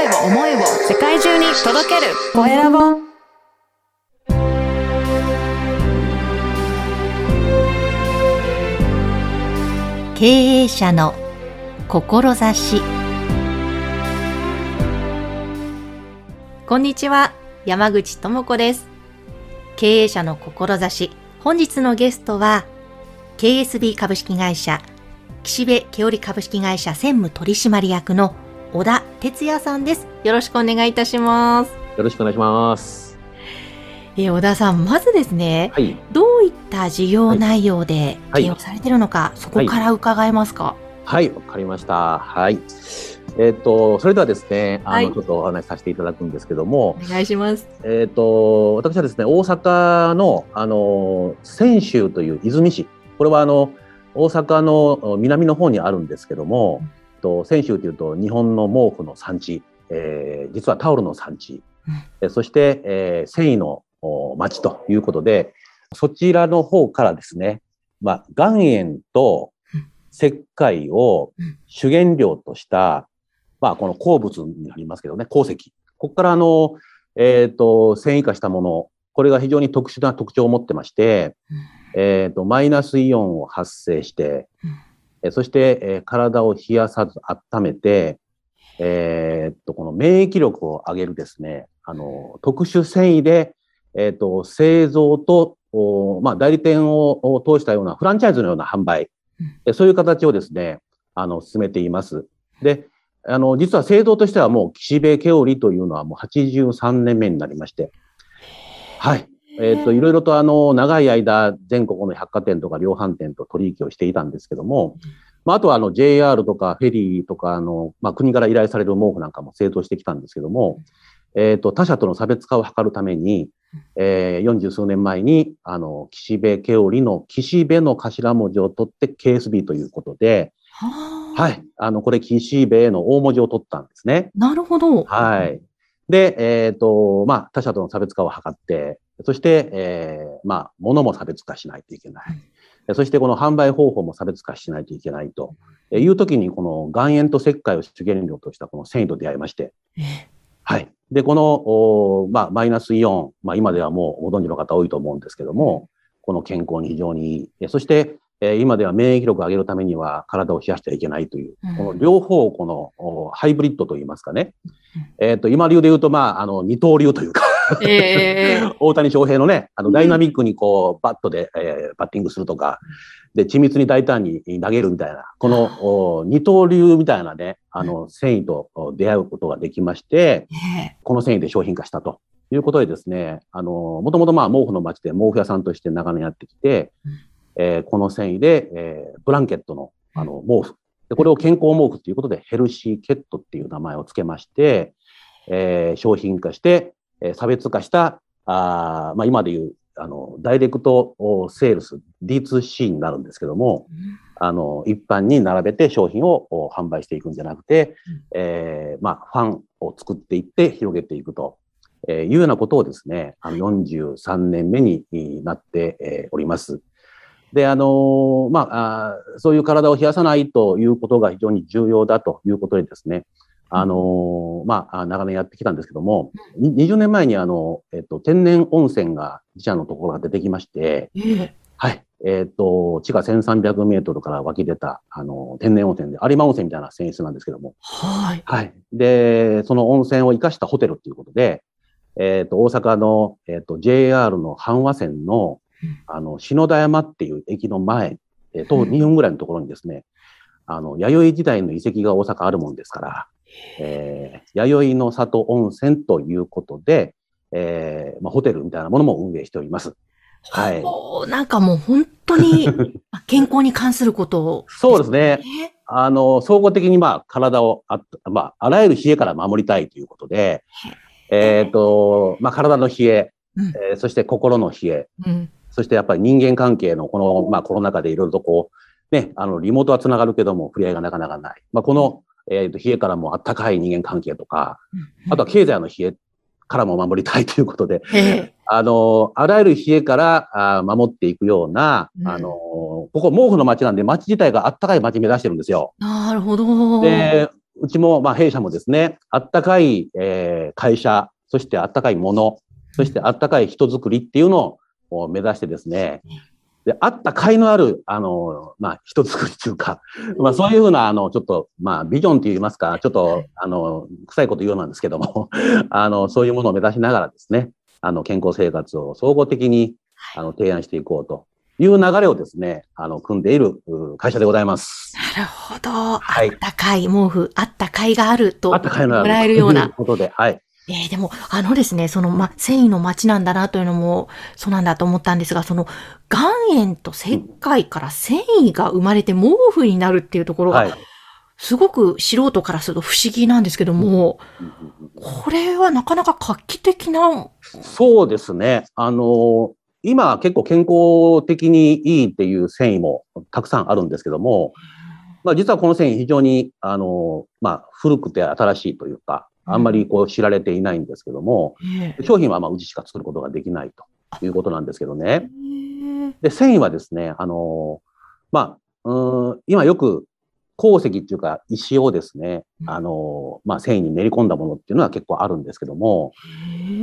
声を思いを世界中に届ける。コエラボ。経営者の志。こんにちは。山口智子です。経営者の志。本日のゲストは KSB 株式会社岸辺けおり株式会社専務取締役の小田哲也さんです。よろしくお願いいたします。よろしくお願いします。えー、小田さん、まずですね、はい、どういった事業内容で経営をされているのか、はい、そこから伺えますか？はい、わ、はい、かりました。はい。えっ、ー、と、それではですね、あの、はい、ちょっとお話しさせていただくんですけども。お願いします。えっ、ー、と、私はですね、大阪の、あの、泉州という泉市。これは、あの、大阪の南の方にあるんですけども、と泉州というと日本の毛布の産地、えー、実はタオルの産地、うん、そして、えー、繊維の町ということで、そちらの方からですね、まあ、岩塩と石灰を主原料とした、まあ、この鉱物になりますけどね、鉱石。ここからあの、えっ、ー、と、繊維化したもの、これが非常に特殊な特徴を持ってまして、えっ、ー、と、マイナスイオンを発生して、うん、そして、えー、体を冷やさず温めて、えー、っと、この免疫力を上げるですね、あの、特殊繊維で、えっと、製造と、おまあ、代理店を通したようなフランチャイズのような販売、うん、そういう形をですね、あの、進めています。で、あの、実は製造としてはもう岸辺ケオリというのはもう83年目になりまして、はい。えっ、ー、と、いろいろとあの、長い間、全国の百貨店とか量販店と取引をしていたんですけども、まあ、あとはあの、JR とかフェリーとか、あの、まあ、国から依頼される毛布なんかも製造してきたんですけども、えっ、ー、と、他社との差別化を図るために、えー、40数年前に、あの、岸辺ケオリの岸辺の頭文字を取って KSB ということで、はい。あの、これ、岸辺の大文字を取ったんですね。なるほど。はい。で、えっ、ー、と、まあ、他社との差別化を図って、そして、えー、まあ、物も差別化しないといけない。そしてこの販売方法も差別化しないといけないという時に、この岩塩と石灰を主原料としたこの繊維と出会いまして、はい。で、この、おまあ、マイナスイオン、まあ、今ではもうご存知の方多いと思うんですけども、この健康に非常にいい。そして、え今では免疫力を上げるためには体を冷やしてはいけないという、この両方、このハイブリッドといいますかね。えっ、と、今流で言うと、まあ、あの、二刀流というか えー、大谷翔平のね、あの、ダイナミックにこう、バットで、えー、バッティングするとか、で、緻密に大胆に投げるみたいな、この二刀流みたいなね、あの、繊維と出会うことができまして、この繊維で商品化したと。いうことでですね、あの、もともとまあ、毛布の街で毛布屋さんとして長年やってきて、えー、この繊維で、えー、ブランケットのあの毛布。でこれを健康毛布ということでヘルシーケットっていう名前を付けまして、えー、商品化して、えー、差別化した、あまあ、今でいうあのダイレクトセールス D2C になるんですけども、うん、あの一般に並べて商品を販売していくんじゃなくて、うん、えー、まあ、ファンを作っていって広げていくと。えー、いうようなことをですね、あの43年目になって、えー、おります。で、あのまああ、そういう体を冷やさないということが非常に重要だということでですね、あのまあ、長年やってきたんですけども、20年前にあの、えっと、天然温泉が自社のところが出てきまして、えー、はい。えっ、と、地下1300メートルから湧き出た、あの、天然温泉で、有馬温泉みたいな泉質なんですけども。はい。はい。で、その温泉を生かしたホテルということで、えっ、と、大阪の、えっ、と、JR の阪和線の、あの、篠田山っていう駅の前、えー、徒歩2分ぐらいのところにですね、あの、弥生時代の遺跡が大阪あるもんですから、えー、弥生の里温泉ということで、えー、まあ、ホテルみたいなものも運営しております。はい。なんかもう本当に 健康に関することを、そうですね。あの、総合的にまあ体をあ、まあ、あらゆる冷えから守りたいということで、えっ、ー、と、まあ、体の冷え、うん、えー、そして心の冷え、うん、そしてやっぱり人間関係のこの、まあコロナ禍でいろいろとこう、ね、あの、リモートはつながるけども、触れ合いがなかなかない。まあこの、えっ、ー、と、冷えからもあったかい人間関係とか、あとは経済の冷えからも守りたいということで、あの、あらゆる冷えからあ守っていくような、あの、ここ毛布の街なんで街自体があったかい街目指してるんですよ。なるほど。で、うちも、まあ、弊社もですね、あったかい、えー会社、そしてあったかいもの、そしてあったかい人づくりっていうのを目指してですね、で、あった甲斐のある、あの、まあ、人づくりというか、まあ、そういうふうな、あの、ちょっと、まあ、ビジョンといいますか、ちょっと、あの、臭いこと言うようなんですけども、あの、そういうものを目指しながらですね、あの、健康生活を総合的に、あの、提案していこうという流れをですね、あの、組んでいるう会社でございます。なるほど。はいあったかい毛布、あったかいがあるとあった甲斐のある。もらえるようといな。ことで、はい。えーでも、あのですね、その、ま、繊維の街なんだなというのも、そうなんだと思ったんですが、その、岩塩と石灰から繊維が生まれて毛布になるっていうところはいが、。すごく素人からすると不思議なんですけども、これはなかなか画期的な、そうですね。あの、今結構健康的にいいっていう繊維もたくさんあるんですけども、まあ実はこの繊維非常に、あの、まあ古くて新しいというか、あんまりこう知られていないんですけども、え商品はまあうちしか作ることができないということなんですけどね。ーで、繊維はですね、あの、まあ、うーん今よく鉱石っていうか石をですね、うん。あの、まあ繊維に練り込んだものっていうのは結構あるんですけども、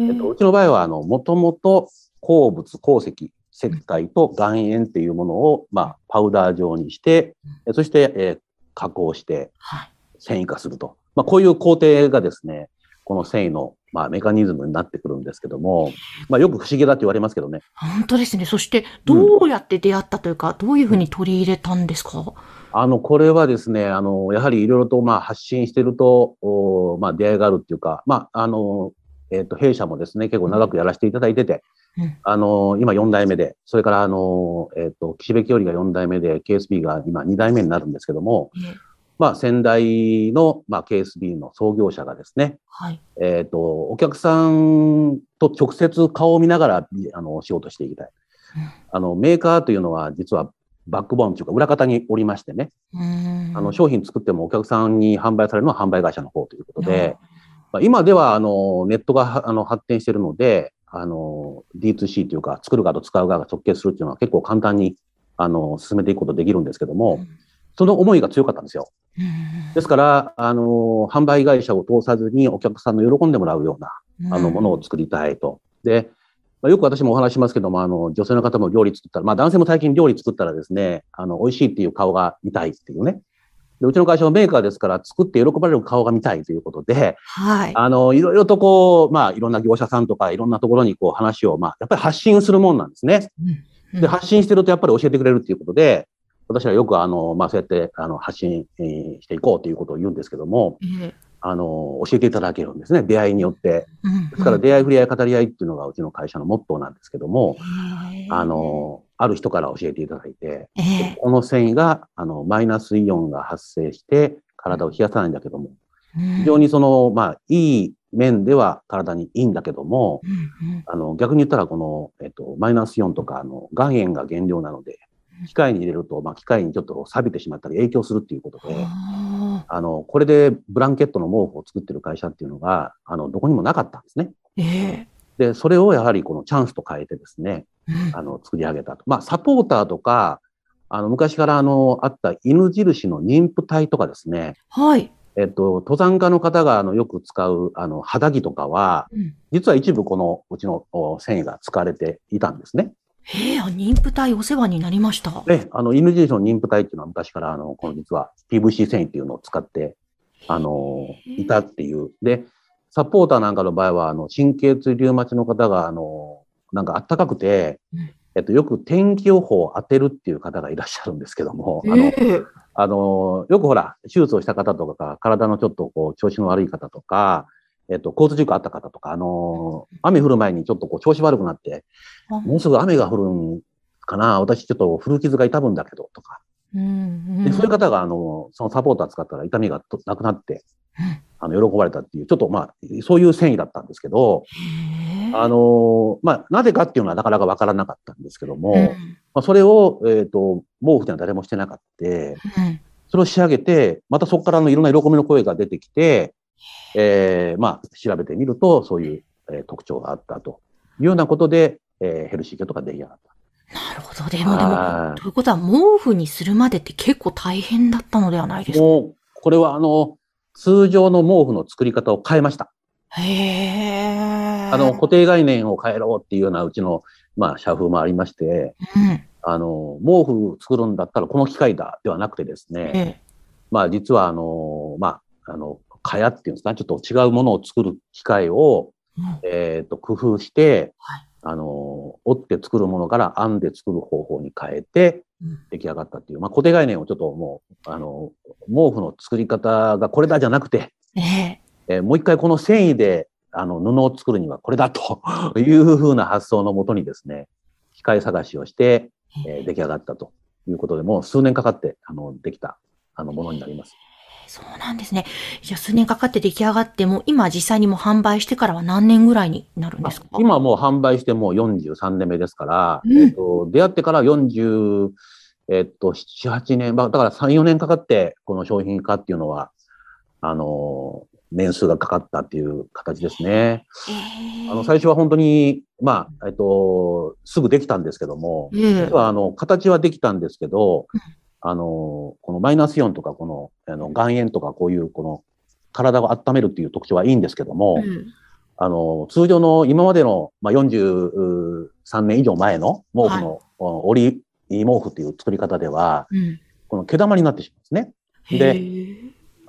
え。っと、へうちの場合は、あの、もともと鉱物、鉱石、石灰と岩塩っていうものを、まあ、パウダー状にして、えそして、えー加工してはい。繊維化すると。まあ、こういう工程がですね、この繊維の、まあ、メカニズムになってくるんですけども、まあ、よく不思議だって言われますけどね。本当ですね。そして、どうやって出会ったというか、どういうふうに取り入れたんですか？あの、これはですね、あの、やはりいろいろと、まあ、発信してると、おまあ、出会いがあるっていうか、まあ、あの、えっ、と、弊社もですね、結構長くやらせていただいてて、うんあの、今4代目で、それから、あの、えっ、と、岸辺清里が4代目で、KSB が今2代目になるんですけども、まあ、先代の、まあ、KSB の創業者がですね、はい。えっ、と、お客さんと直接顔を見ながら、あの、仕事していきたい。あの、メーカーというのは、実は、バックボーンというか、裏方におりましてね、うーんあの、商品作ってもお客さんに販売されるのは販売会社の方ということで、まあ、今では、あの、ネットがはあの発展しているので、あの、D2C というか、作る側と使う側が直結するっていうのは結構簡単に、あの、進めていくことできるんですけども、その思いが強かったんですよ。うんですから、あの、販売会社を通さずにお客さんの喜んでもらうような、あの、ものを作りたいと。で、まあ、よく私もお話ししますけども、あの、女性の方も料理作ったら、まあ男性も最近料理作ったらですね、あの、美味しいっていう顔が見たいっていうね。でうちの会社はメーカーですから、作って喜ばれる顔が見たいということで、はい。あの、いろいろとこう、まあいろんな業者さんとかいろんなところにこう話を、まあやっぱり発信するもんなんですね。うんで、発信してるとやっぱり教えてくれるっていうことで、私はよくあの、まあそうやってあの発信えーしていこうということを言うんですけども、ええ。あの、教えていただけるんですね、出会いによって。うんですから出会い、触れ合い、語り合いっていうのがうちの会社のモットーなんですけども、へえ。あの、ある人から教えていただいて、ええ。この繊維が、あの、マイナスイオンが発生して、体を冷やさないんだけども、非常にその、まあ、いい面では体にいいんだけども、うんうん。あの、逆に言ったら、この、えっと、マイナスイオンとか、あの、岩塩が原料なので、機械に入れると、まあ、機械にちょっと錆びてしまったり影響するっていうことで、ああの、これでブランケットの毛布を作ってる会社っていうのが、あの、どこにもなかったんですね。ーえで、それをやはりこのチャンスと変えてですね、あの、作り上げたと。まあ、サポーターとか、あの、昔からあの、あった犬印の妊婦体とかですね、はい。えっと、登山家の方があの、よく使う、あの、肌着とかは、うん実は一部このうちのお繊維が使われていたんですね。へえ、あ妊婦体お世話になりました。で、あの、犬印の妊婦体っていうのは昔からあの、この実は PVC 繊維っていうのを使って、あの、いたっていう。で、サポーターなんかの場合は、あの、神経痛リウマチの方が、あの、なんか暖かくて、うんえっと、よく天気予報を当てるっていう方がいらっしゃるんですけども、あの、ええあの、よくほら、手術をした方とか、体のちょっとこう、調子の悪い方とか、えっと、交通事故あった方とか、あの、雨降る前にちょっとこう、調子悪くなって、あ。もうすぐ雨が降るんかな、私ちょっと古傷が痛むんだけど、とか。うんで、そういう方が、あの、そのサポーター使ったら痛みがとなくなって、うん。あの、喜ばれたっていう、ちょっとまあ、そういう繊維だったんですけど、あの、まあ、なぜかっていうのはなかなかわからなかったんですけども、うん。まあ、それを、えっ、と、毛布には誰もしてなかった。うん。それを仕上げて、またそこからのいろんな喜びの声が出てきて、えーまあ、調べてみると、そういう、えー特徴があったというようなことで、えーヘルシーケとか出来上がっなるほど。でた。もでも、はということは毛布にするまでって結構大変だったのではないでいすか？もう、これはあの、通常の毛布の作り方を変えました。へえ。あの、固定概念を変えろっていうようなうちの、まあ、社風もありまして、うん。あの、毛布作るんだったらこの機械だではなくてですね、ええ。まあ、実はあの、まあ、あの、蚊帳っていうんですか、ちょっと違うものを作る機械を、うんえっ、と、工夫して、はいあの、折って作るものから編んで作る方法に変えてうん出来上がったっていう、まあ、固定概念をちょっともう、あの、毛布の作り方がこれだじゃなくて、ええ。えーもう一回この繊維で、あの、布を作るにはこれだと いうふうな発想のもとにですね、機械探しをして、えー出来上がったということで、もう数年かかって、あの、できた、あの、ものになります。そうなんですね。じゃあ数年かかって出来上がっても、今実際にもう販売してからは何年ぐらいになるんですか？今はもう販売してもう43年目ですから、うん。えっと、出会ってから40、えっと、7、8年、まあ、だから3、4年かかって、この商品化っていうのは、あの、年数がかかったっていう形ですね。ええあの、最初は本当に、まあ、えっと、すぐできたんですけども、ええ。実はあの、形はできたんですけどうん、あの、このマイナスイオンとか、この、あの、岩塩とか、こういう、この、体を温めるっていう特徴はいいんですけども、うんあの、通常の今までの、まあ、43年以上前の毛布の、お折り毛布っていう作り方では、うん。この毛玉になってしまうんですね。で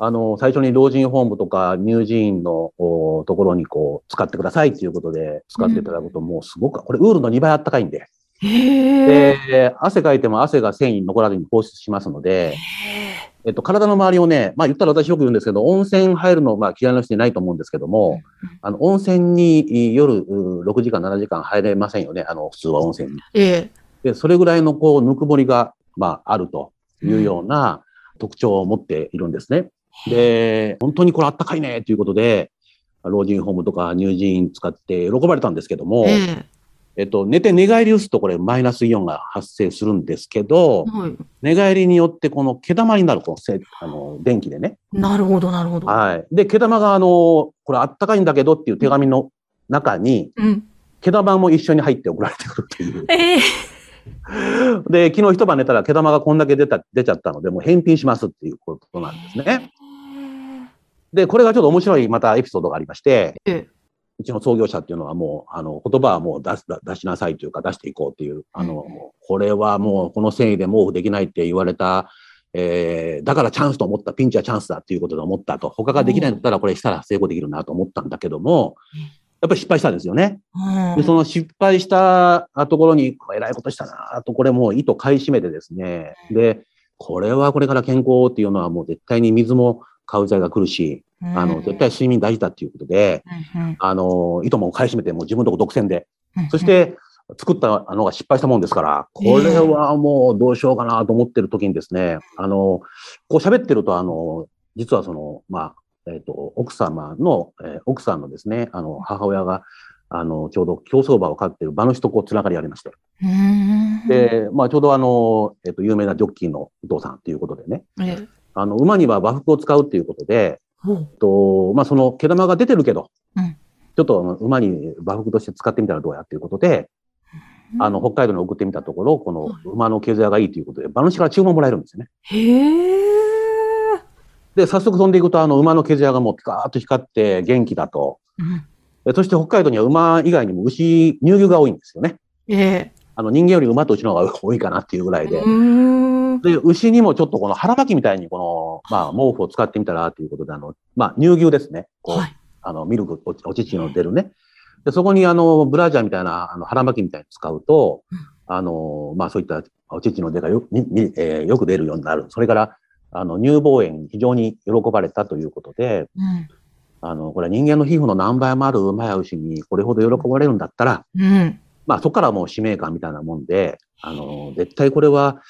あの、最初に老人ホームとか乳児院のおところにこう、使ってくださいっていうことで使っていただくと、もうすごく、これウールの2倍あったかいんで。で、汗かいても汗が繊維に残らずに放出しますので、へえっと、体の周りをね、まあ言ったら私よく言うんですけど、温泉入るの、まあ嫌いな人いないと思うんですけども、あの、温泉に夜う6時間、7時間入れませんよね。あの、普通は温泉に。で、それぐらいのこう、ぬくもりが、まあ、あるというような特徴を持っているんですね。で、本当にこれあったかいねということで、老人ホームとか乳児院使って喜ばれたんですけども、ええ。えっと、寝て寝返り打つとこれマイナスイオンが発生するんですけど、はい。寝返りによってこの毛玉になる、このせあの電気でね。なるほど、なるほど。はい。で、毛玉があの、これあったかいんだけどっていう手紙の中に、うん。毛玉も一緒に入って送られてくるという。ええ。で、昨日一晩寝たら毛玉がこんだけ出た、出ちゃったので、もう返品しますっていうことなんですね。で、これがちょっと面白いまたエピソードがありまして、ええ。うちの創業者っていうのはもう、あの、言葉はもう出す、出しなさいというか出していこうっていう、あの、これはもうこの繊維で毛布できないって言われた、えー、だからチャンスと思った、ピンチはチャンスだっていうことで思ったと、他ができないんだったらこれしたら成功できるなと思ったんだけどもうん、やっぱり失敗したんですよね。うん。で、その失敗したところに、偉いことしたなと、これもう糸買い占めてですね。で、これはこれから健康っていうのはもう絶対に水も買う剤が来るし、あの、絶対睡眠大事だっていうことで、うんあの、糸も買い占めてもう自分のとこ独占で。うんそし、て、作ったのが失敗したもんですから、これはもうどうしようかなと思ってる時にですね、あの、こう喋ってると、あの、実はその、まあ、えっ、と、奥様の、えー奥さんのですね、あの、母親が、あの、ちょうど競走馬を飼ってる馬主とこう、つながりありまして。うん、で、まあ、ちょうどあの、えっ、と、有名なジョッキーのお父さんっていうことでね、ええ。あの、馬には馬服を使うっていうことで、ほと、まあ、その毛玉が出てるけど、うんちょっとあの馬に馬服として使ってみたらどうやっていうことで、あの、北海道に送ってみたところ、この馬の毛艶がいいということで、馬主から注文もらえるんですよね。へえ。で、早速飛んでいくと、あの、馬の毛艶がもうピカーッと光って元気だと。うんでそして北海道には馬以外にも牛、乳牛が多いんですよね。ええ。あの、人間より馬と牛の方が多いかなっていうぐらいで。うん。で、牛にもちょっとこの腹巻きみたいにこの、まあ、毛布を使ってみたらということで、あの、まあ、乳牛ですね。こうはい。あの、ミルク、おお乳の出るね。で、そこにあの、ブラジャーみたいな、あの、腹巻きみたいに使うと、うんあの、まあそういったお乳の出がよににえーよく出るようになる。それから、あの、乳房炎に非常に喜ばれたということで、うん。あの、これは人間の皮膚の何倍もある馬や牛にこれほど喜ばれるんだったら、うん。まあそこからもう使命感みたいなもんで、あの、絶対これは、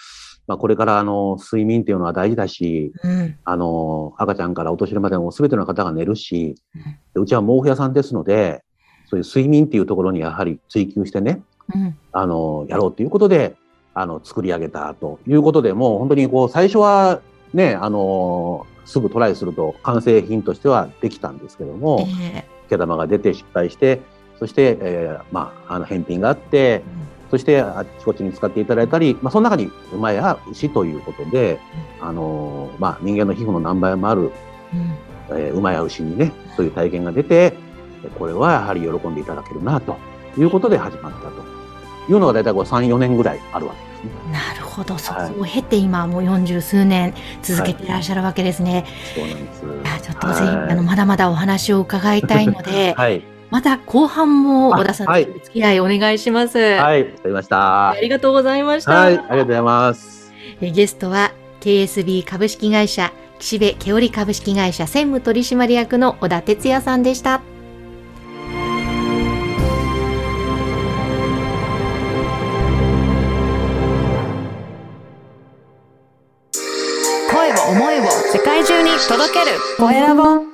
まあこれからあの、睡眠っていうのは大事だし、うん。あの、赤ちゃんからお年寄りまでも全ての方が寝るしうん、でうちは毛布屋さんですので、そういう睡眠っていうところにやはり追求してね、うん。あの、やろうということで、あの、作り上げたということで、もう本当にこう、最初はね、あの、すぐトライすると完成品としてはできたんですけども、ええ。毛玉が出て失敗して、そして、えーまあ、あの、返品があって、そしてあっちこっちに使っていただいたり、まあ、その中に馬や牛ということで、あの、まあ、人間の皮膚の何倍もある、うん。えー馬や牛にね、そういう体験が出て、これはやはり喜んでいただけるなということで始まったというのが大体こう3、4年ぐらいあるわけですね。なるほど。そこを経て今もう40数年続けていらっしゃるわけですね。そうなんです。いやちょっとぜひ、はいあの、まだまだお話を伺いたいので、はい。また後半もあ小田さんと付き合いお願いします。はい。わかりましたあ。りがとうございました。はい。ありがとうございます。えゲストは KSB 株式会社岸辺けおり株式会社専務取締役の小田哲也さんでした。声を思いを世界中に届けるコエラボ